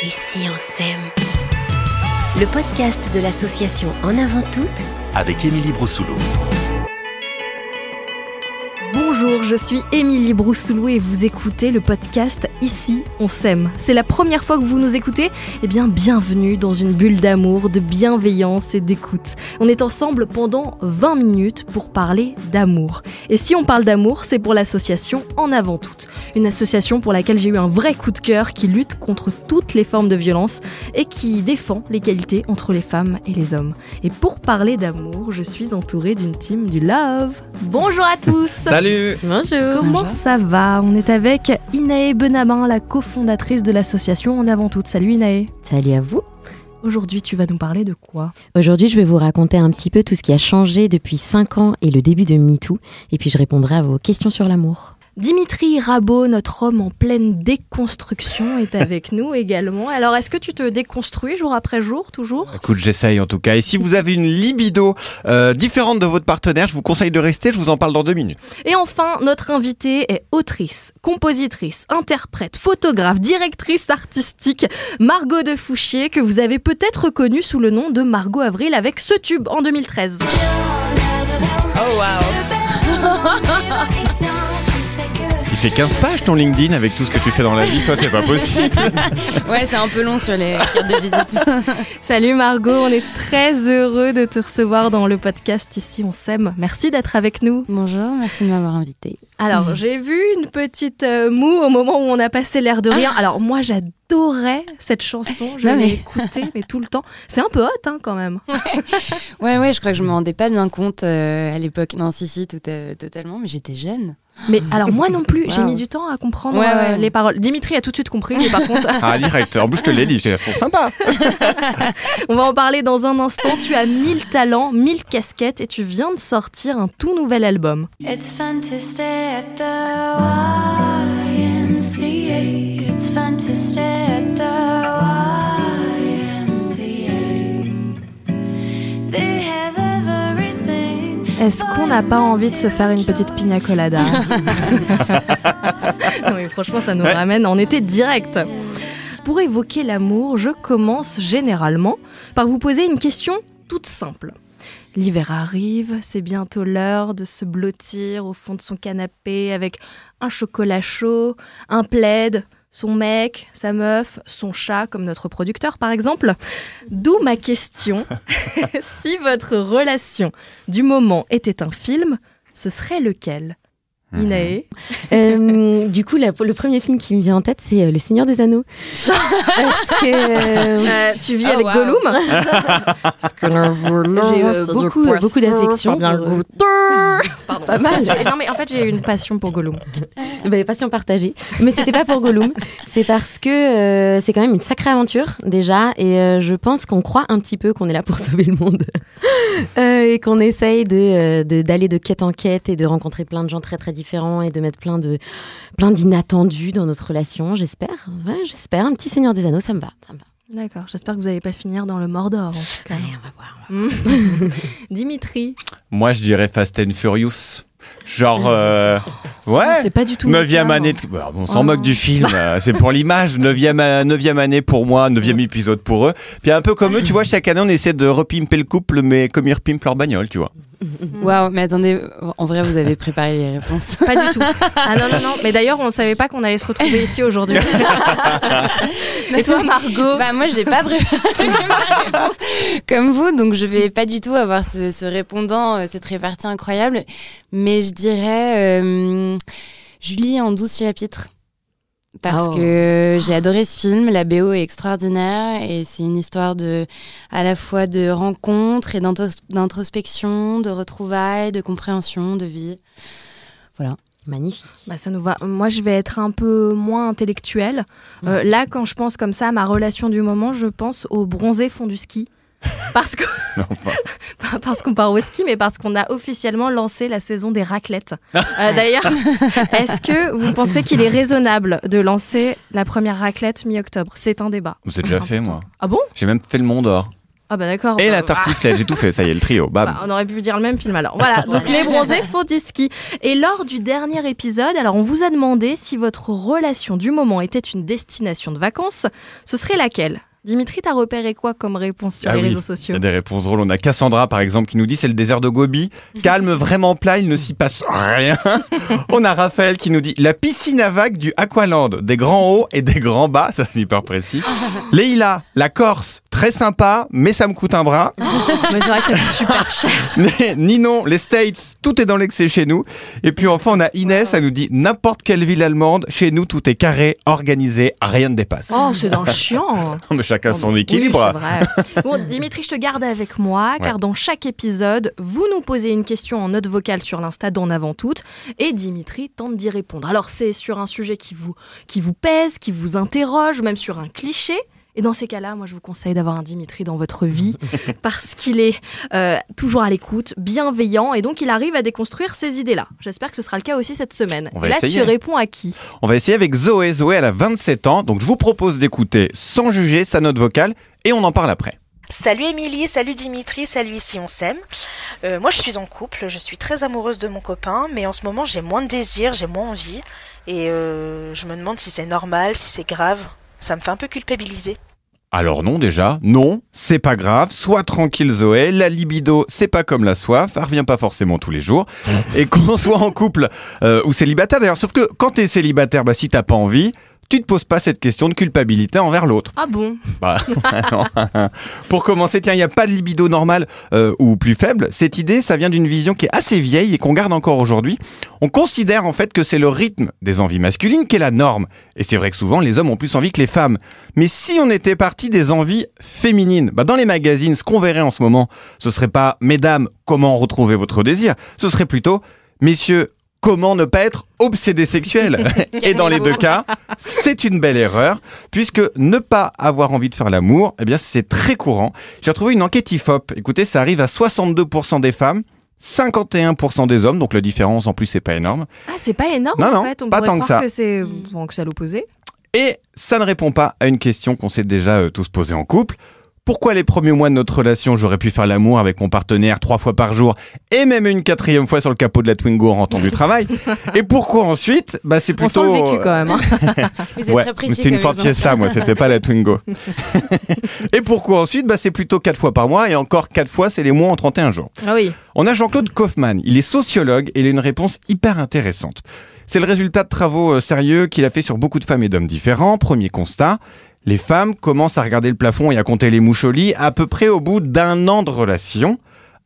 Ici on s'aime. Le podcast de l'association En avant toutes avec Émilie Brossoulou. Je suis Émilie Broussoulou et vous écoutez le podcast Ici on s'aime. C'est la première fois que vous nous écoutez? Eh bien, bienvenue dans une bulle d'amour, de bienveillance et d'écoute. On est ensemble pendant 20 minutes pour parler d'amour. Et si on parle d'amour, c'est pour l'association En avant toutes. Une association pour laquelle j'ai eu un vrai coup de cœur qui lutte contre toutes les formes de violence et qui défend l'égalité entre les femmes et les hommes. Et pour parler d'amour, je suis entourée d'une team du love. Bonjour à tous Salut Bonjour. Comment ça va? On est avec Inae Benabin, la cofondatrice de l'association En Avant Toutes. Salut Inae. Salut à vous. Aujourd'hui, tu vas nous parler de quoi? Aujourd'hui, je vais vous raconter un petit peu tout ce qui a changé depuis 5 ans et le début de MeToo. Et puis, je répondrai à vos questions sur l'amour. Dimitri Rabot, notre homme en pleine déconstruction, est avec nous également. Alors, est-ce que tu te déconstruis jour après jour, toujours? Écoute, j'essaye en tout cas. Et si vous avez une libido euh, différente de votre partenaire, je vous conseille de rester, je vous en parle dans deux minutes. Et enfin, notre invitée est autrice, compositrice, interprète, photographe, directrice artistique, Margot de Fouchier, que vous avez peut-être connue sous le nom de Margot Avril avec ce tube en 2013. Oh wow fait 15 pages ton LinkedIn avec tout ce que tu fais dans la vie, toi c'est pas possible. ouais, c'est un peu long sur les cartes de visite. Salut Margot, on est très heureux de te recevoir dans le podcast Ici on s'aime. Merci d'être avec nous. Bonjour, merci de m'avoir invité. Alors, j'ai vu une petite euh, moue au moment où on a passé l'air de rien. Alors, moi, j'adorais cette chanson. Je l'ai écoutée, mais tout le temps. C'est un peu hot, hein, quand même. ouais, ouais, je crois que je me rendais pas bien compte euh, à l'époque. Non, si, si, tout, euh, totalement, mais j'étais jeune. Mais alors moi non plus, j'ai mis du temps à comprendre euh, les paroles. Dimitri a tout de suite compris, mais par contre... Ah, direct, en plus je te l'ai dit, c'est la sont sympa. On va en parler dans un instant. Tu as 1000 talents, 1000 casquettes et tu viens de sortir un tout nouvel album. It's fun to stay at the YMCA. It's fun to stay at the YMCA. They have est-ce qu'on n'a pas envie de se faire une petite pina colada Non mais franchement, ça nous ramène en été direct. Pour évoquer l'amour, je commence généralement par vous poser une question toute simple. L'hiver arrive, c'est bientôt l'heure de se blottir au fond de son canapé avec un chocolat chaud, un plaid, son mec, sa meuf, son chat, comme notre producteur par exemple. D'où ma question, si votre relation du moment était un film, ce serait lequel? Inae euh, Du coup, le premier film qui me vient en tête, c'est euh, Le Seigneur des Anneaux. Parce que, euh, tu vis oh, avec Gollum Parce que j'ai beaucoup, beaucoup d'affection. Pas mal. Non, mais en fait, j'ai une passion pour Gollum. Bah, passion partagée. Mais c'était pas pour Gollum. C'est parce que c'est quand même une sacrée aventure, déjà. Et je pense qu'on croit un petit peu qu'on est là pour sauver le monde. et qu'on essaye d'aller de, d'aller de quête en quête et de rencontrer plein de gens très, très différents et de mettre plein de plein d'inattendus dans notre relation, j'espère. j'espère. Un petit Seigneur des Anneaux, ça me va. Ça me va. D'accord, j'espère que vous n'allez pas finir dans le Mordor en tout cas. on va voir. Hmm. Dimitri Moi je dirais Fast and Furious. Genre, euh, ouais. C'est pas du tout. Neuvième année. Bah, on s'en moque du film. Euh, c'est pour l'image. Neuvième, neuvième année pour moi. Neuvième épisode pour eux. Puis un peu comme eux, tu vois, chaque année on essaie de repimper le couple, mais comme ils repimpent leur bagnole, tu vois. Waouh, mais attendez, en vrai, vous avez préparé les réponses. Pas du tout. Ah non, non, non. Mais d'ailleurs, on ne savait pas qu'on allait se retrouver ici aujourd'hui. Et toi, Margot? Bah, moi, j'ai pas préparé ma réponse comme vous, donc je vais pas du tout avoir ce, répondant, euh, cette répartie incroyable. Mais je dirais euh, Julie en 12 chapitres parce oh. que j'ai adoré ce film. La BO est extraordinaire et c'est une histoire de, à la fois de rencontres et d'introspection, de retrouvailles, de compréhension, de vie. Voilà. Magnifique. Bah, ça nous va. Moi, je vais être un peu moins intellectuelle. Euh, là, quand je pense comme ça à ma relation du moment, je pense au bronzé fond du ski parce que parce qu'on part au ski, mais parce qu'on a officiellement lancé la saison des raclettes. Euh, d'ailleurs, est-ce que vous pensez qu'il est raisonnable de lancer la première raclette mi-octobre? C'est un débat. Vous avez déjà fait, moi. Ah bon? J'ai même fait le Mont d'Or. Ah bah d'accord. et bah, la tartiflette. J'ai tout fait, ça y est, le trio. Bam. Bah, on aurait pu dire le même film alors. Voilà, donc les bronzés font du ski. Et lors du dernier épisode, alors on vous a demandé si votre relation du moment était une destination de vacances, ce serait laquelle? Dimitri, t'as repéré quoi comme réponse sur Ah les oui, réseaux Il sociaux y a des réponses drôles. On a Cassandra, par exemple, qui nous dit c'est le désert de Gobi. Calme, vraiment plat, il ne s'y passe rien. On a Raphaël qui nous dit la piscine à vagues du Aqualand. Des grands hauts et des grands bas. Ça, c'est hyper précis. Leïla, la Corse, très sympa, mais ça me coûte un bras. Mais c'est vrai que ça coûte super cher. Mais Ninon, les States, tout est dans l'excès chez nous. Et puis enfin, on a Inès, elle nous dit n'importe quelle ville allemande, chez nous, tout est carré, organisé, rien ne dépasse. Oh, c'est d'un chiant. Mais chacun son Oui, équilibre. c'est vrai. Bon, Dimitri, je te garde avec moi, car dans chaque épisode, vous nous posez une question en note vocale sur l'Insta d'en avant toute, et Dimitri tente d'y répondre. Alors, c'est sur un sujet qui vous, qui vous pèse, qui vous interroge, ou même sur un cliché. Et dans ces cas-là, moi, je vous conseille d'avoir un Dimitri dans votre vie, parce qu'il est euh, toujours à l'écoute, bienveillant, et donc il arrive à déconstruire ces idées-là. J'espère que ce sera le cas aussi cette semaine. On va et là, essayer. tu réponds à qui? On va essayer avec Zoé. Zoé, elle a 27 ans, donc je vous propose d'écouter sans juger sa note vocale et on en parle après. Salut Émilie, salut Dimitri, salut ici on s'aime. Euh, moi je suis en couple, je suis très amoureuse de mon copain, mais en ce moment j'ai moins de désir, j'ai moins envie, et euh, je me demande si c'est normal, si c'est grave. Ça me fait un peu culpabiliser. Alors non déjà, non, c'est pas grave, sois tranquille Zoé, la libido c'est pas comme la soif, elle revient pas forcément tous les jours, et qu'on soit en couple euh, ou célibataire d'ailleurs, sauf que quand t'es célibataire, bah si t'as pas envie, tu te poses pas cette question de culpabilité envers l'autre. Ah bon? Bah. Pour commencer, tiens, il n'y a pas de libido normal euh, ou plus faible. Cette idée, ça vient d'une vision qui est assez vieille et qu'on garde encore aujourd'hui. On considère en fait que c'est le rythme des envies masculines qui est la norme. Et c'est vrai que souvent, les hommes ont plus envie que les femmes. Mais si on était parti des envies féminines, bah dans les magazines, ce qu'on verrait en ce moment, ce serait pas Mesdames, comment retrouver votre désir Ce serait plutôt Messieurs, comment ne pas être obsédé sexuel Et dans les deux cas, c'est une belle erreur, puisque ne pas avoir envie de faire l'amour, eh bien c'est très courant. J'ai retrouvé une enquête IFOP. Écoutez, ça arrive à 62% des femmes. 51% des hommes, donc la différence en plus c'est pas énorme. Ah, c'est pas énorme Non, en non, fait. On pas pourrait tant que croire ça. que c'est bon, à l'opposé. Et ça ne répond pas à une question qu'on s'est déjà euh, tous posée en couple. Pourquoi les premiers mois de notre relation, j'aurais pu faire l'amour avec mon partenaire trois fois par jour et même une quatrième fois sur le capot de la Twingo en rentrant du travail Et pourquoi ensuite? Bah c'est On plutôt sent le vécu quand même. hein. Ouais, c'était une Ford. Fiesta, moi, c'était pas la Twingo. et pourquoi ensuite? Bah, C'est plutôt 4 fois par mois, et encore 4 fois, c'est les mois en 31 jours. Ah oui. On a Jean-Claude Kaufmann, il est sociologue, et il a une réponse hyper intéressante. C'est le résultat de travaux euh, sérieux qu'il a fait sur beaucoup de femmes et d'hommes différents. Premier constat, les femmes commencent à regarder le plafond et à compter les mouches au lit à peu près au bout d'un an de relation.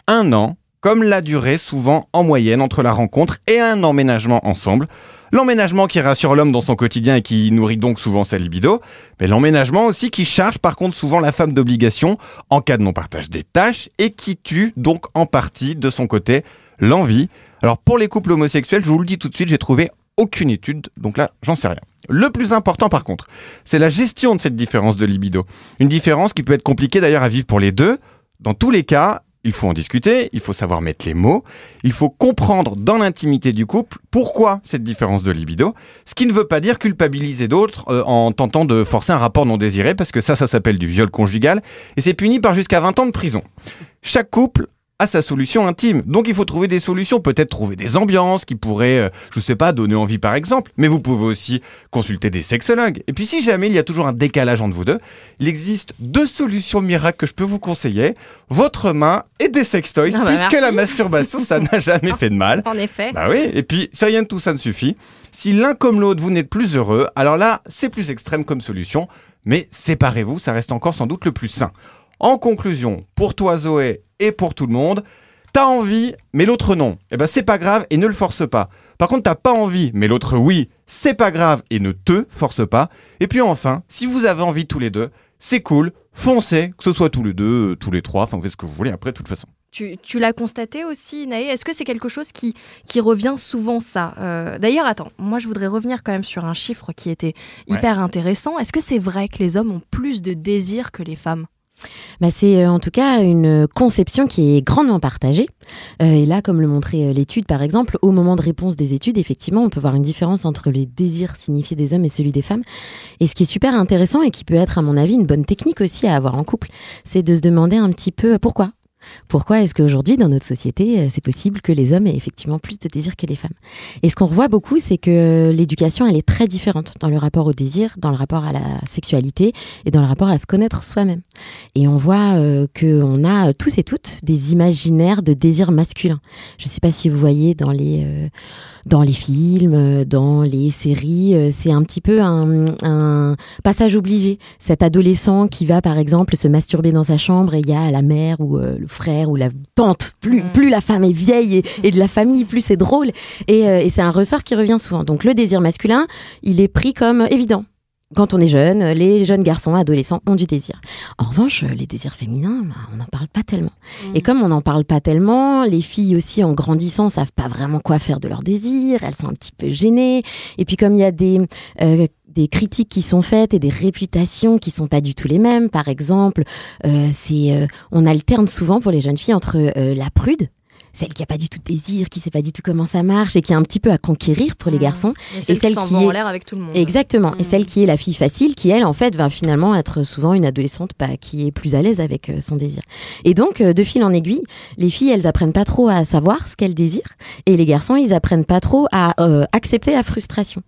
Un an, comme la durée souvent en moyenne entre la rencontre et un emménagement ensemble. L'emménagement qui rassure l'homme dans son quotidien et qui nourrit donc souvent sa libido, mais l'emménagement aussi qui charge par contre souvent la femme d'obligation en cas de non-partage des tâches et qui tue donc en partie de son côté l'envie. Alors pour les couples homosexuels, je vous le dis tout de suite, j'ai trouvé aucune étude, donc là j'en sais rien. Le plus important par contre, c'est la gestion de cette différence de libido. Une différence qui peut être compliquée d'ailleurs à vivre pour les deux. Dans tous les cas, il faut en discuter, il faut savoir mettre les mots, il faut comprendre dans l'intimité du couple pourquoi cette différence de libido, ce qui ne veut pas dire culpabiliser d'autres euh, en tentant de forcer un rapport non désiré, parce que ça, ça s'appelle du viol conjugal, et c'est puni par jusqu'à 20 ans de prison. Chaque couple a sa solution intime. Donc il faut trouver des solutions, peut-être trouver des ambiances qui pourraient, euh, je sais pas, donner envie par exemple. Mais vous pouvez aussi consulter des sexologues. Et puis si jamais il y a toujours un décalage entre vous deux, il existe deux solutions miracles que je peux vous conseiller. Votre main et des sextoys, Ah bah puisque merci. la masturbation, ça n'a jamais fait de mal. En effet. Bah oui, et puis ça rien de tout ça ne suffit. Si l'un comme l'autre vous n'êtes plus heureux, alors là, c'est plus extrême comme solution, mais séparez-vous, ça reste encore sans doute le plus sain. En conclusion, pour toi Zoé et pour tout le monde, t'as envie, mais l'autre non. Eh ben c'est pas grave et ne le force pas. Par contre, t'as pas envie, mais l'autre oui, c'est pas grave et ne te force pas. Et puis enfin, si vous avez envie tous les deux, c'est cool, foncez, que ce soit tous les deux, euh, tous les trois, enfin vous faites ce que vous voulez après de toute façon. Tu, tu l'as constaté aussi, Naé Est-ce que c'est quelque chose qui, qui revient souvent, ça Euh, D'ailleurs, attends, moi je voudrais revenir quand même sur un chiffre qui était hyper intéressant. Est-ce que c'est vrai que les hommes ont plus de désir que les femmes? Bah, C'est euh, en tout cas une conception qui est grandement partagée. Euh, et là, comme le montrait euh, l'étude, par exemple, au moment de réponse des études, effectivement, on peut voir une différence entre les désirs signifiés des hommes et celui des femmes. Et ce qui est super intéressant et qui peut être, à mon avis, une bonne technique aussi à avoir en couple, c'est de se demander un petit peu pourquoi pourquoi est-ce qu'aujourd'hui, dans notre société, euh, c'est possible que les hommes aient effectivement plus de désir que les femmes? Et ce qu'on revoit beaucoup, c'est que l'éducation, elle est très différente dans le rapport au désir, dans le rapport à la sexualité et dans le rapport à se connaître soi-même. Et on voit euh, qu'on a tous et toutes des imaginaires de désir masculin. Je ne sais pas si vous voyez dans les... Euh, dans les films, dans les séries. Euh, c'est un petit peu un, passage obligé. Cet adolescent qui va, par exemple, se masturber dans sa chambre et il y a la mère ou euh, le frère ou la tante. Plus, mm. plus la femme est vieille et, de la famille, plus c'est drôle. Et, euh, et c'est un ressort qui revient souvent. Donc le désir masculin, il est pris comme évident quand on est jeune, les jeunes garçons, adolescents ont du désir. En revanche, les désirs féminins, bah, on n'en parle pas tellement. Mm. Et comme on n'en parle pas tellement, les filles aussi, en grandissant, savent pas vraiment quoi faire de leurs désirs. Elles sont un petit peu gênées. Et puis comme il y a des euh, des critiques qui sont faites et des réputations qui sont pas du tout les mêmes. Par exemple, euh, c'est euh, on alterne souvent pour les jeunes filles entre la prude celle qui a pas du tout de désir, qui sait pas du tout comment ça marche et qui est un petit peu à conquérir pour les mmh. garçons. Et celle, qui, est... en l'air avec tout le monde. Exactement. Et mmh. celle qui est la fille facile, qui elle en fait va finalement être souvent une adolescente bah, qui est plus à l'aise avec euh, son désir. Et donc euh, de fil en aiguille, les filles elles apprennent pas trop à savoir ce qu'elles désirent et les garçons ils apprennent pas trop à euh, accepter la frustration.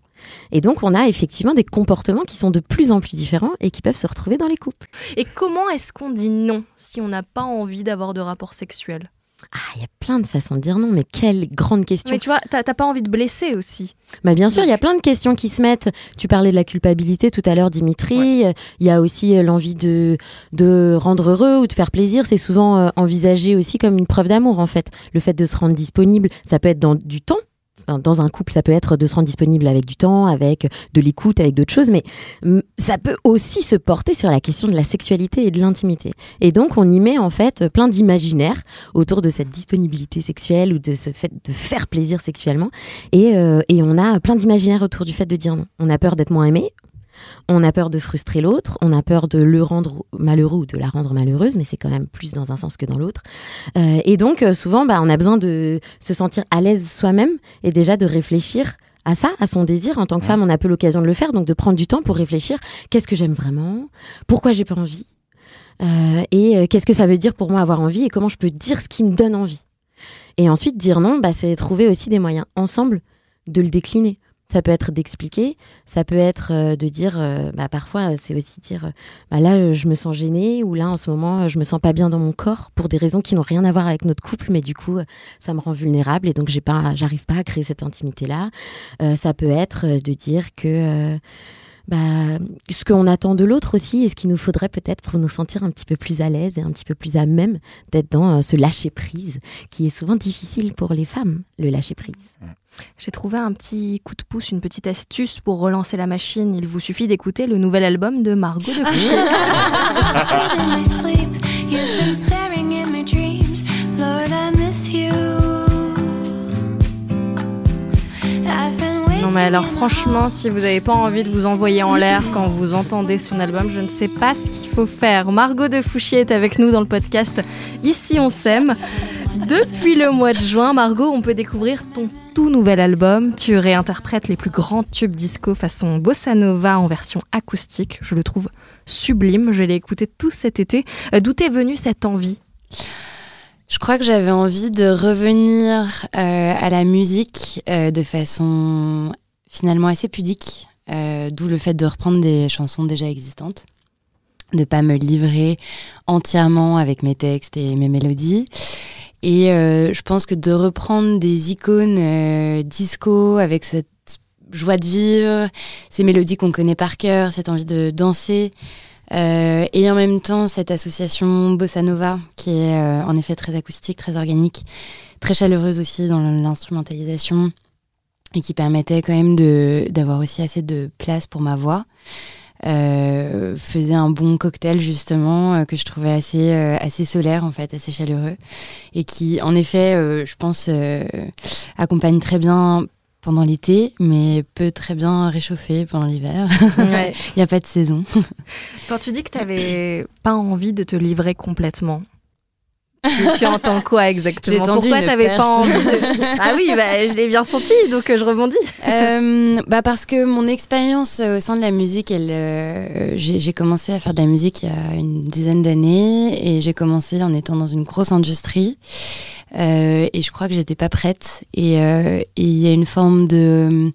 Et donc, on a effectivement des comportements qui sont de plus en plus différents et qui peuvent se retrouver dans les couples. Et comment est-ce qu'on dit non si on n'a pas envie d'avoir de rapport sexuel? Ah, il y a plein de façons de dire non, mais quelle grande question. Mais tu vois, t'as pas envie de blesser aussi. Bah bien sûr, il y a plein de questions qui se mettent. Tu parlais de la culpabilité tout à l'heure, Dimitri. Il y a aussi euh, l'envie de, de rendre heureux ou de faire plaisir. C'est souvent euh, envisagé aussi comme une preuve d'amour, en fait. Le fait de se rendre disponible, ça peut être dans du temps dans un couple, ça peut être de se rendre disponible avec du temps, avec de l'écoute, avec d'autres choses, mais ça peut aussi se porter sur la question de la sexualité et de l'intimité. Et donc, on y met en fait plein d'imaginaires autour de cette disponibilité sexuelle ou de ce fait de faire plaisir sexuellement. Et, euh, on a plein d'imaginaires autour du fait de dire. On a peur d'être moins aimé, on a peur de frustrer l'autre, on a peur de le rendre malheureux ou de la rendre malheureuse, mais c'est quand même plus dans un sens que dans l'autre. Euh, et donc, euh, souvent, bah, on a besoin de se sentir à l'aise soi-même et déjà de réfléchir à ça, à son désir. En tant que femme, on a peu l'occasion de le faire, donc de prendre du temps pour réfléchir. Qu'est-ce que j'aime vraiment? Pourquoi j'ai pas envie? Euh, Et qu'est-ce que ça veut dire pour moi avoir envie Et comment je peux dire ce qui me donne envie? Et ensuite, dire non, bah, c'est trouver aussi des moyens ensemble de le décliner. Ça peut être d'expliquer, ça peut être euh, de dire, euh, bah, parfois euh, c'est aussi dire, bah, là je me sens gênée ou là en ce moment je me sens pas bien dans mon corps pour des raisons qui n'ont rien à voir avec notre couple, mais du coup ça me rend vulnérable et donc j'ai pas, j'arrive pas à créer cette intimité là. ça peut être de dire que bah, ce qu'on attend de l'autre aussi et ce qu'il nous faudrait peut-être pour nous sentir un petit peu plus à l'aise et un petit peu plus à même d'être dans ce lâcher prise qui est souvent difficile pour les femmes, le lâcher prise. J'ai trouvé un petit coup de pouce, une petite astuce pour relancer la machine. Il vous suffit d'écouter le nouvel album de Margot de alors franchement, si vous n'avez pas envie de vous envoyer en l'air quand vous entendez son album, je ne sais pas ce qu'il faut faire. Margot de Fouchier est avec nous dans le podcast Ici on s'aime. Depuis le mois de juin, Margot, on peut découvrir ton tout nouvel album. Tu réinterprètes les plus grands tubes disco façon bossa nova en version acoustique. Je le trouve sublime. Je l'ai écouté tout cet été. Euh, d'où est venue cette envie? Je crois que j'avais envie de revenir euh, à la musique euh, de façon finalement assez pudique, d'où le fait de reprendre des chansons déjà existantes, de pas me livrer entièrement avec mes textes et mes mélodies, et euh, je pense que de reprendre des icônes euh, disco avec cette joie de vivre, ces mélodies qu'on connaît par cœur, cette envie de danser, euh, et en même temps cette association bossa nova qui est en effet très acoustique, très organique, très chaleureuse aussi dans l'instrumentalisation et qui permettait quand même d'avoir aussi assez de place pour ma voix. Euh, faisait un bon cocktail justement euh, que je trouvais assez euh, assez solaire en fait assez chaleureux et qui en effet je pense accompagne très bien pendant l'été, mais peut très bien réchauffer pendant l'hiver. Ouais. Il n'y a pas de saison. Quand tu dis que tu n'avais pas envie de te livrer complètement, tu, entends quoi exactement J'ai Pourquoi t'avais pas envie de... Ah oui, bah, je l'ai bien senti, donc euh, je rebondis. Euh, bah parce que mon expérience euh, au sein de la musique, elle, euh, j'ai commencé à faire de la musique il y a une dizaine d'années et j'ai commencé en étant dans une grosse industrie. Euh, et je crois que j'étais pas prête. Et euh, et il y a une forme de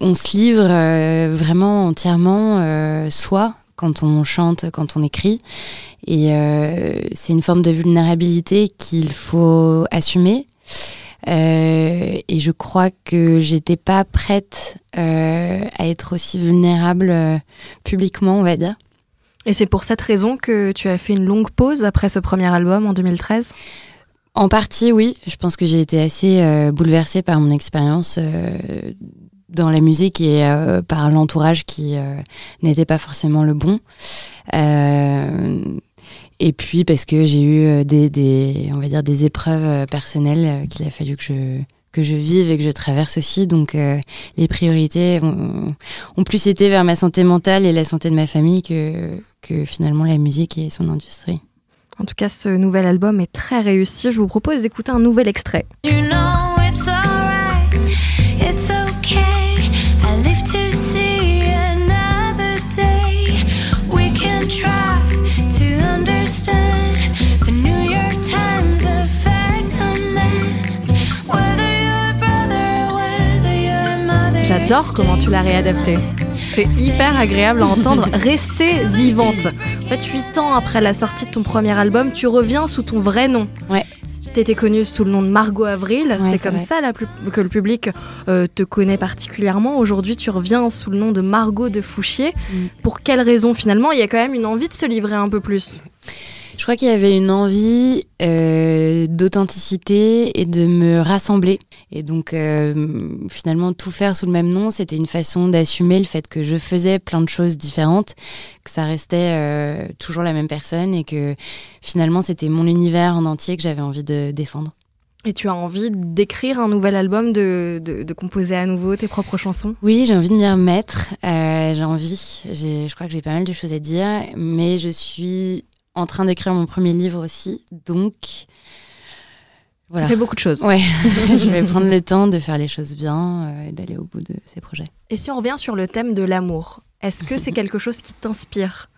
on se livre euh, vraiment entièrement euh, soi quand on chante, quand on écrit. Et euh, c'est une forme de vulnérabilité qu'il faut assumer. Euh, et je crois que j'étais pas prête euh, à être aussi vulnérable publiquement, on va dire. Et c'est pour cette raison que tu as fait une longue pause après ce premier album en 2013 En partie, oui. Je pense que j'ai été assez bouleversée par mon expérience dans la musique et euh, par l'entourage qui euh, n'était pas forcément le bon. Euh, et puis parce que j'ai eu des, des, on va dire, des épreuves personnelles qu'il a fallu que je que je vive et que je traverse aussi. Donc euh, les priorités ont, ont plus été vers ma santé mentale et la santé de ma famille que, que finalement la musique et son industrie. En tout cas, ce nouvel album est très réussi. Je vous propose d'écouter un nouvel extrait. You know J'adore comment tu l'as réadapté. C'est hyper agréable à entendre. Rester vivante. En fait, 8 ans après la sortie de ton premier album, tu reviens sous ton vrai nom. Ouais. T'étais connue sous le nom de Margot Avril. Ouais, c'est comme vrai. ça la plus- que le public euh, te connaît particulièrement. Aujourd'hui, tu reviens sous le nom de Margot de Fouchier. Mm. Pour quelle raison finalement? Il y a quand même une envie de se livrer un peu plus. Je crois qu'il y avait une envie euh, d'authenticité et de me rassembler. Et donc, euh, finalement, tout faire sous le même nom, c'était une façon d'assumer le fait que je faisais plein de choses différentes, que ça restait euh, toujours la même personne et que finalement, c'était mon univers en entier que j'avais envie de défendre. Et tu as envie d'écrire un nouvel album, de, de- de composer à nouveau tes propres chansons? Oui, j'ai envie de m'y remettre. euh, j'ai envie. Je crois que j'ai pas mal de choses à dire, mais je suis en train d'écrire mon premier livre aussi, donc. Voilà. Ça fait beaucoup de choses. Ouais, je vais prendre le temps de faire les choses bien euh, et d'aller au bout de ces projets. Et si on revient sur le thème de l'amour, est-ce que c'est quelque chose qui t'inspire?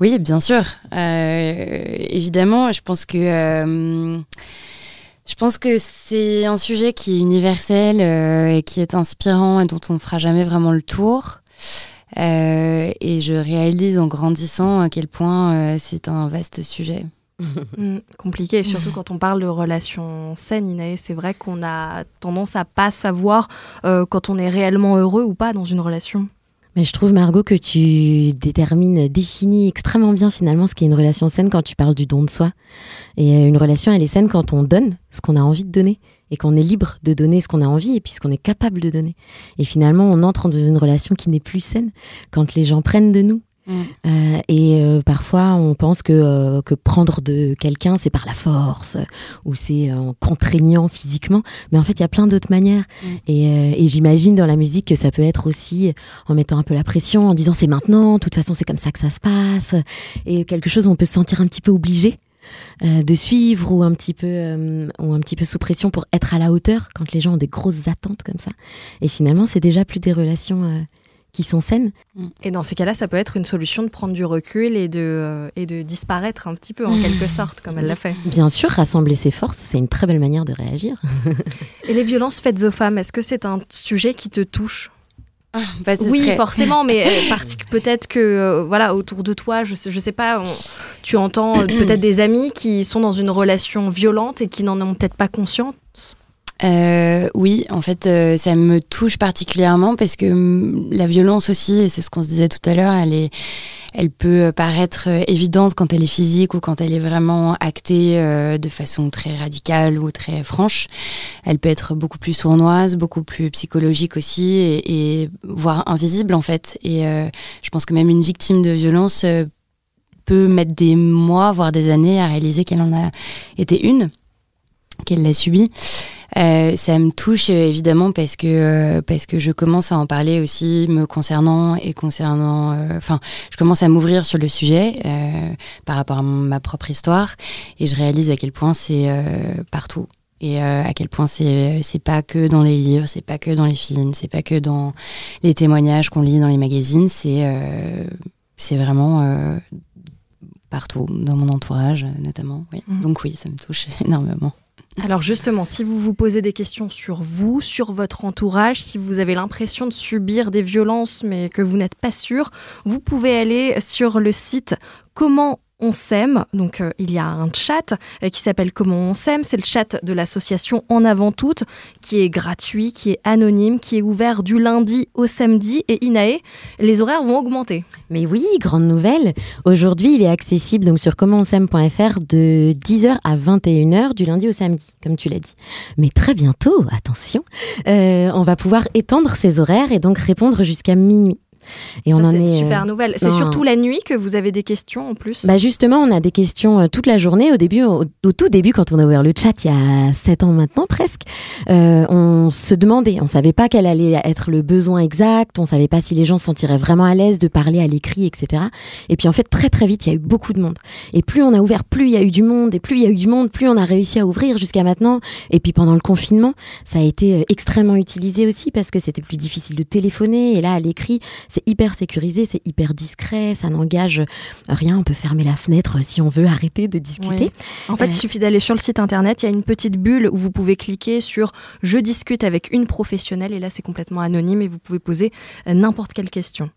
Oui, bien sûr. Euh, évidemment, je pense que euh, je pense que c'est un sujet qui est universel euh, et qui est inspirant et dont on ne fera jamais vraiment le tour. Euh, et je réalise en grandissant à quel point euh, c'est un vaste sujet. Hmm, Compliqué, et surtout quand on parle de relations saines, Inaë, c'est vrai qu'on a tendance à pas savoir euh, quand on est réellement heureux ou pas dans une relation. Mais je trouve, Margot, que tu détermines, définis extrêmement bien finalement ce qu'est une relation saine quand tu parles du don de soi. Et une relation, elle est saine quand on donne ce qu'on a envie de donner et qu'on est libre de donner ce qu'on a envie et puis ce qu'on est capable de donner. Et finalement, on entre dans une relation qui n'est plus saine quand les gens prennent de nous. Mm. Euh, et euh, parfois, on pense que, euh, que prendre de quelqu'un, c'est par la force ou c'est en contraignant physiquement. Mais en fait, il y a plein d'autres manières. Mm. Et, et j'imagine dans la musique que ça peut être aussi en mettant un peu la pression, en disant c'est maintenant, de toute façon c'est comme ça que ça se passe, et quelque chose où on peut se sentir un petit peu obligé euh, de suivre ou un petit peu euh, ou un petit peu sous pression pour être à la hauteur quand les gens ont des grosses attentes comme ça. Et finalement c'est déjà plus des relations euh, qui sont saines. Et dans ces cas-là, ça peut être une solution de prendre du recul et de, et de disparaître un petit peu en quelque sorte, comme elle l'a fait. Bien sûr, rassembler ses forces, c'est une très belle manière de réagir. Et les violences faites aux femmes, est-ce que c'est un sujet qui te touche? Bah, Oui, serait- forcément, mais euh, peut-être que euh, voilà autour de toi, je sais, je sais pas, on- tu entends euh, peut-être des amis qui sont dans une relation violente et qui n'en ont peut-être pas conscience. Euh, oui, en fait, euh, ça me touche particulièrement parce que hum, la violence aussi, et c'est ce qu'on se disait tout à l'heure, elle est, elle peut paraître euh, évidente quand elle est physique ou quand elle est vraiment actée euh, de façon très radicale ou très franche. Elle peut être beaucoup plus sournoise, beaucoup plus psychologique aussi, et, et voire invisible en fait. Et euh, je pense que même une victime de violence euh, peut mettre des mois, voire des années à réaliser qu'elle en a été une, qu'elle l'a subie. Euh, ça me touche euh, évidemment parce que euh, parce que je commence à en parler aussi me concernant et concernant. euh, Enfin, je commence à m'ouvrir sur le sujet euh, par rapport à ma propre histoire et je réalise à quel point c'est partout et euh, à quel point c'est c'est pas que dans les livres, c'est pas que dans les films, c'est pas que dans les témoignages qu'on lit dans les magazines, c'est euh, c'est vraiment euh, partout dans mon entourage notamment. Oui. Mhm. Donc oui, ça me touche énormément. Alors justement, si vous vous posez des questions sur vous, sur votre entourage, si vous avez l'impression de subir des violences mais que vous n'êtes pas sûr, vous pouvez aller sur le site comment on s'aime. Donc euh, il y a un chat euh, qui s'appelle Comment on s'aime. C'est le chat de l'association En avant toute qui est gratuit, qui est anonyme, qui est ouvert du lundi au samedi. Et Inae, les horaires vont augmenter. Mais oui, grande nouvelle. Aujourd'hui, il est accessible donc sur commentonsem.fr de 10h à 21h du lundi au samedi, comme tu l'as dit. Mais très bientôt, attention, euh, on va pouvoir étendre ces horaires et donc répondre jusqu'à minuit. Et on Ça, en c'est une est euh, super nouvelle. C'est surtout la nuit que vous avez des questions en plus. Bah justement, on a des questions euh, toute la journée. Au début, au, au tout début, quand on a ouvert le chat il y a 7 ans maintenant presque, euh, on se demandait, on savait pas quel allait être le besoin exact, on savait pas si les gens se sentiraient vraiment à l'aise de parler à l'écrit, etc. Et puis en fait, très très vite, il y a eu beaucoup de monde. Et plus on a ouvert, plus il y a eu du monde, et plus il y a eu du monde, plus on a réussi à ouvrir jusqu'à maintenant. Et puis pendant le confinement, ça a été extrêmement utilisé aussi parce que c'était plus difficile de téléphoner. Et là, à l'écrit, c'est hyper sécurisé, c'est hyper discret, ça n'engage rien. On peut fermer la fenêtre si on veut arrêter de discuter. En fait, Euh, il suffit d'aller sur le site internet, il y a une petite bulle où vous pouvez cliquer sur Je discute avec une professionnelle et là c'est complètement anonyme et vous pouvez poser euh, n'importe quelle question.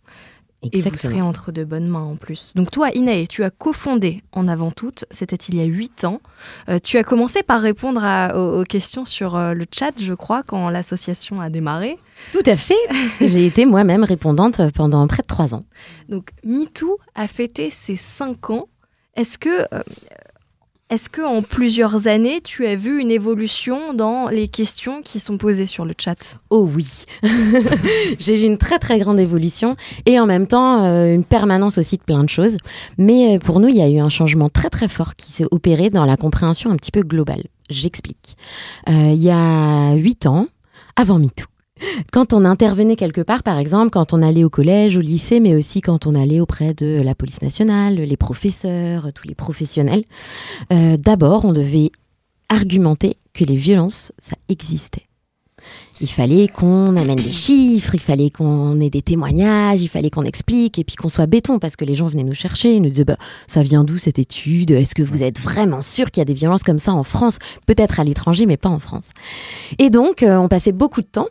Et vous serez entre de bonnes mains en plus. Donc toi, Inae, tu as cofondé En Avant Toute, c'était il y a 8 ans. Euh, tu as commencé par répondre à- aux, aux questions sur euh, le chat, je crois, quand l'association a démarré. Tout à fait. J'ai été moi-même répondante pendant près de trois ans. Donc MeToo a fêté ses 5 ans. Est-ce que... euh, est-ce que en plusieurs années, tu as vu une évolution dans les questions qui sont posées sur le chat? Oh oui, j'ai vu une très très grande évolution et en même temps euh, une permanence aussi de plein de choses. Mais euh, pour nous, il y a eu un changement très très fort qui s'est opéré dans la compréhension un petit peu globale. J'explique. Euh, il y a huit ans, avant MeToo, quand on intervenait quelque part, par exemple, quand on allait au collège, au lycée, mais aussi quand on allait auprès de la police nationale, les professeurs, tous les professionnels, euh, d'abord, on devait argumenter que les violences, ça existait. Il fallait qu'on amène des chiffres, il fallait qu'on ait des témoignages, il fallait qu'on explique et puis qu'on soit béton parce que les gens venaient nous chercher, ils nous disaient bah, ça vient d'où cette étude? Est-ce que vous êtes vraiment sûr qu'il y a des violences comme ça en France? Peut-être à l'étranger, mais pas en France. Et donc, euh, on passait beaucoup de temps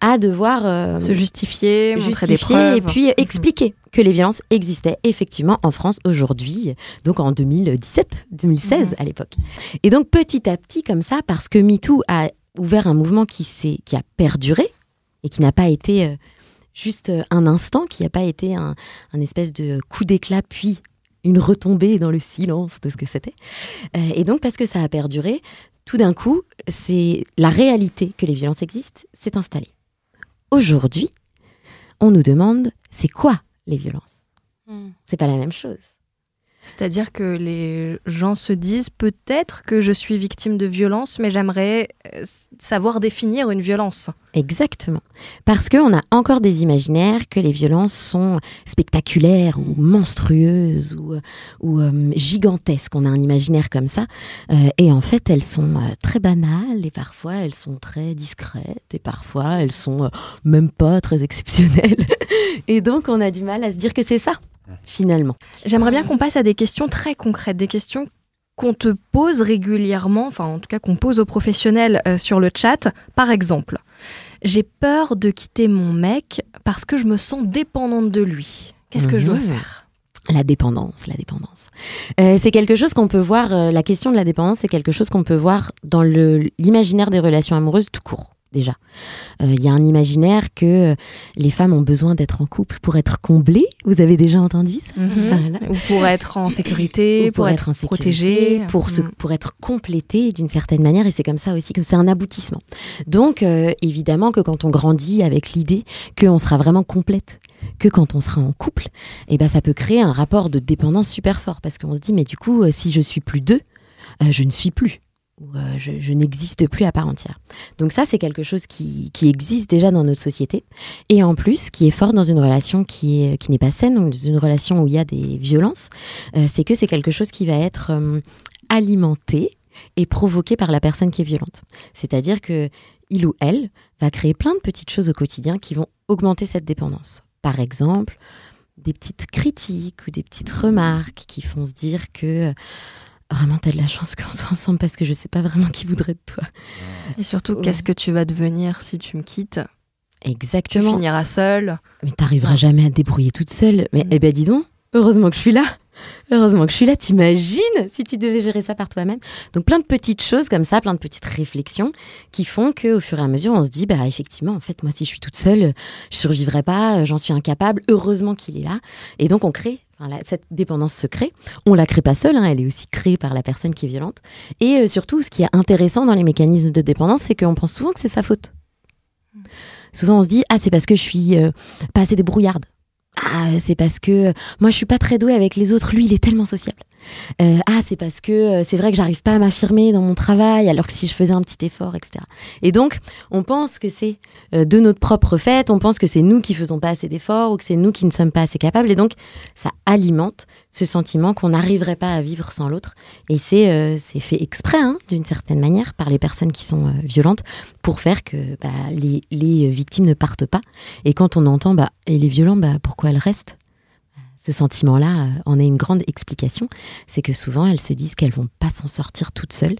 à devoir euh, Se justifier, montrer des preuves. et puis euh, expliquer que les violences existaient effectivement en France aujourd'hui, donc en 2017, 2016 Mhm. à l'époque. Et donc petit à petit comme ça, parce que MeToo a ouvert un mouvement qui, qui a perduré et qui n'a pas été euh, juste euh, un instant, qui n'a pas été un, un espèce de coup d'éclat puis une retombée dans le silence de ce que c'était. Euh, et donc parce que ça a perduré, tout d'un coup, c'est la réalité que les violences existent s'est installée. Aujourd'hui, on nous demande c'est quoi les violences? C'est pas la même chose. C'est-à-dire que les gens se disent peut-être que je suis victime de violence, mais j'aimerais euh, savoir définir une violence. Exactement. Parce qu'on a encore des imaginaires que les violences sont spectaculaires ou monstrueuses ou, euh, gigantesques. On a un imaginaire comme ça. Euh, et en fait, elles sont très banales et parfois elles sont très discrètes et parfois elles sont même pas très exceptionnelles. et donc, on a du mal à se dire que c'est ça, finalement. J'aimerais bien qu'on passe à des questions très concrètes, des questions qu'on te pose régulièrement, enfin en tout cas qu'on pose aux professionnels euh, sur le chat. Par exemple, j'ai peur de quitter mon mec parce que je me sens dépendante de lui. Qu'est-ce que je dois Mhm. faire? La dépendance, la dépendance. Euh, c'est quelque chose qu'on peut voir, euh, la question de la dépendance, c'est quelque chose qu'on peut voir dans l'imaginaire des relations amoureuses tout court, déjà. Euh, Il y a un imaginaire que euh, les femmes ont besoin d'être en couple pour être comblées. Vous avez déjà entendu ça Voilà. Ou pour être en sécurité, Ou pour, être, sécurité, protégée. pour, se- Mhm. pour être complété d'une certaine manière, et c'est comme ça aussi que c'est un aboutissement. Donc, euh, évidemment que quand on grandit avec l'idée qu'on sera vraiment complète, que quand on sera en couple, eh ben, ça peut créer un rapport de dépendance super fort, parce qu'on se dit, mais du coup, si je suis plus deux, je ne suis plus. Où euh, je, n'existe plus à part entière. Donc ça, c'est quelque chose qui, existe déjà dans notre société et en plus qui est fort dans une relation qui est qui n'est pas saine, donc dans une relation où il y a des violences, euh, c'est que c'est quelque chose qui va être euh, alimenté et provoqué par la personne qui est violente. C'est-à-dire que il ou elle va créer plein de petites choses au quotidien qui vont augmenter cette dépendance. Par exemple, des petites critiques ou des petites remarques qui font se dire que vraiment t'as de la chance qu'on soit ensemble parce que je sais pas vraiment qui voudrait de toi. Et surtout, Ouais. qu'est-ce que tu vas devenir si tu me quittes? Tu Exactement. finiras seule. Mais t'arriveras jamais à te débrouiller toute seule. Mais eh ben dis donc, heureusement que je suis là. Heureusement que je suis là. T'imagines si tu devais gérer ça par toi-même. Donc plein de petites choses comme ça, plein de petites réflexions qui font que au fur et à mesure, on se dit bah effectivement, en fait, moi si je suis toute seule, je survivrai pas. J'en suis incapable. Heureusement qu'il est là. Et donc on crée. Enfin, la- cette dépendance se crée. On la crée pas seule, hein, elle est aussi créée par la personne qui est violente. Et euh, surtout, ce qui est intéressant dans les mécanismes de dépendance, c'est qu'on pense souvent que c'est sa faute. Souvent, on se dit ah c'est parce que je suis euh, pas assez débrouillarde. Ah c'est parce que euh, moi je suis pas très douée avec les autres. Lui il est tellement sociable. Euh, ah c'est parce que euh, c'est vrai que j'arrive pas à m'affirmer dans mon travail alors que si je faisais un petit effort, etc. Et donc on pense que c'est euh, de notre propre fait. On pense que c'est nous qui faisons pas assez d'efforts ou que c'est nous qui ne sommes pas assez capables. Et donc ça alimente ce sentiment qu'on n'arriverait pas à vivre sans l'autre. Et c'est fait exprès hein, d'une certaine manière par les personnes qui sont violentes pour faire que bah, les, les victimes ne partent pas. Et quand on entend, bah, elle est violente, bah, pourquoi elle reste Ce sentiment-là euh, en a une grande explication. C'est que souvent, elles se disent qu'elles vont pas s'en sortir toutes seules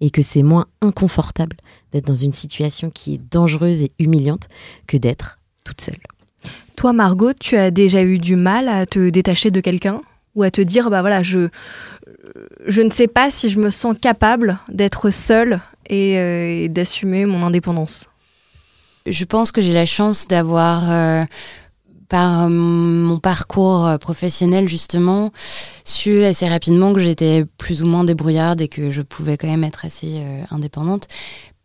et que c'est moins inconfortable d'être dans une situation qui est dangereuse et humiliante que d'être toute seule. Toi, Margot, tu as déjà eu du mal à te détacher de quelqu'un ou à te dire, bah voilà, je, je ne sais pas si je me sens capable d'être seule et, euh, et d'assumer mon indépendance? Je pense que j'ai la chance d'avoir, euh, par mon parcours euh, professionnel justement, su assez rapidement que j'étais plus ou moins débrouillarde et que je pouvais quand même être assez euh, indépendante.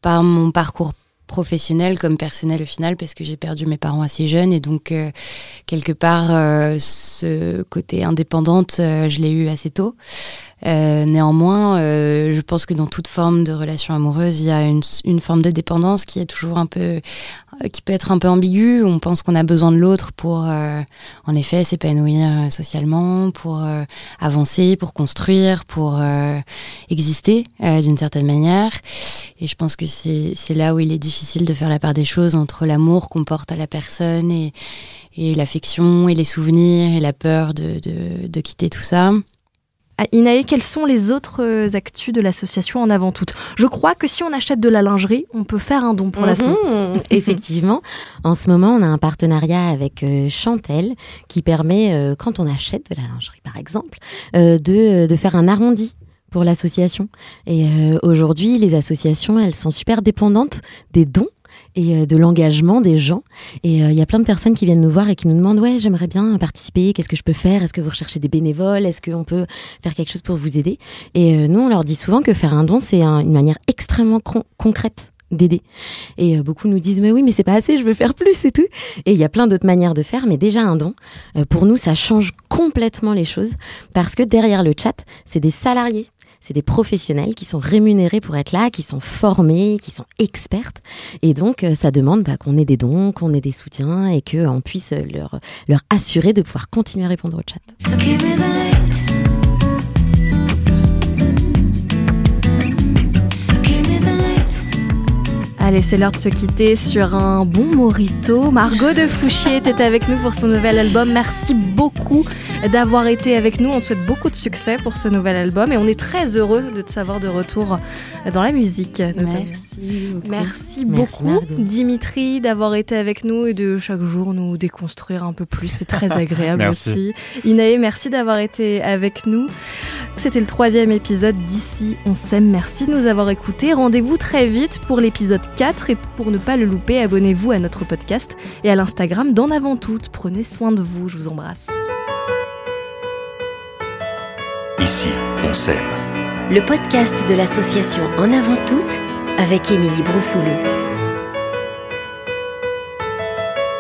Par mon parcours professionnel comme personnel au final, parce que j'ai perdu mes parents assez jeunes et donc euh, quelque part euh, ce côté indépendante, euh, je l'ai eu assez tôt. Euh, néanmoins, euh, je pense que dans toute forme de relation amoureuse, il y a une, une forme de dépendance qui est toujours un peu, euh, qui peut être un peu ambiguë. On pense qu'on a besoin de l'autre pour, euh, en effet, s'épanouir euh, socialement, pour avancer, pour construire, pour exister d'une certaine manière. Et je pense que c'est c'est là où il est difficile de faire la part des choses entre l'amour qu'on porte à la personne et, et l'affection et les souvenirs et la peur de, de, de quitter tout ça. Ah, Inae, quelles sont les autres euh, actus de l'association en avant toute Je crois que si on achète de la lingerie, on peut faire un don pour l'asso. Mhm. Effectivement, en ce moment, on a un partenariat avec euh, Chantel qui permet, euh, quand on achète de la lingerie par exemple, euh, de, de faire un arrondi pour l'association. Et euh, aujourd'hui, les associations, elles sont super dépendantes des dons et euh, de l'engagement des gens. Et euh, il y a plein de personnes qui viennent nous voir et qui nous demandent Ouais, j'aimerais bien participer, qu'est-ce que je peux faire? Est-ce que vous recherchez des bénévoles? Est-ce qu'on peut faire quelque chose pour vous aider? Et euh, nous, on leur dit souvent que faire un don, c'est un- une manière extrêmement con- concrète d'aider. Et beaucoup nous disent mais oui mais c'est pas assez, je veux faire plus et tout. Et il y a plein d'autres manières de faire, mais déjà un don, pour nous ça change complètement les choses parce que derrière le chat, c'est des salariés. C'est des professionnels qui sont rémunérés pour être là, qui sont formés, qui sont expertes. Et donc, euh, ça demande bah, qu'on ait des dons, qu'on ait des soutiens et qu'on puisse euh, leur, leur assurer de pouvoir continuer à répondre au chat. Allez, c'est l'heure de se quitter sur un bon morito. Margot de Fouchier était avec nous pour son nouvel album. Merci beaucoup d'avoir été avec nous. On te souhaite beaucoup de succès pour ce nouvel album et on est très heureux de te savoir de retour dans la musique. notamment. Merci beaucoup. Merci. Dimitri, d'avoir été avec nous et de chaque jour nous déconstruire un peu plus. C'est très agréable Merci. aussi. Inae, merci d'avoir été avec nous. C'était le troisième épisode d'ici On s'aime. Merci de nous avoir écoutés. Rendez-vous très vite pour l'épisode 4 et pour ne pas le louper, abonnez-vous à notre podcast et à l'Instagram d'En Avant Toutes. Prenez soin de vous. Je vous embrasse. Ici, on s'aime. Le podcast de l'association En avant toutes avec Émilie Broussoulou.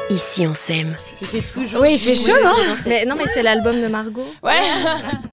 Ici on s'aime. Oui, il fait chaud, non Mais non, mais c'est l'album de Margot. Ouais.